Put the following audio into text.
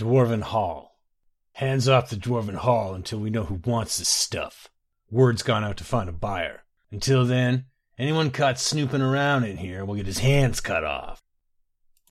Dwarven Hall. Hands off the Dwarven Hall until we know who wants this stuff. Word's gone out to find a buyer. Until then, anyone caught snooping around in here will get his hands cut off.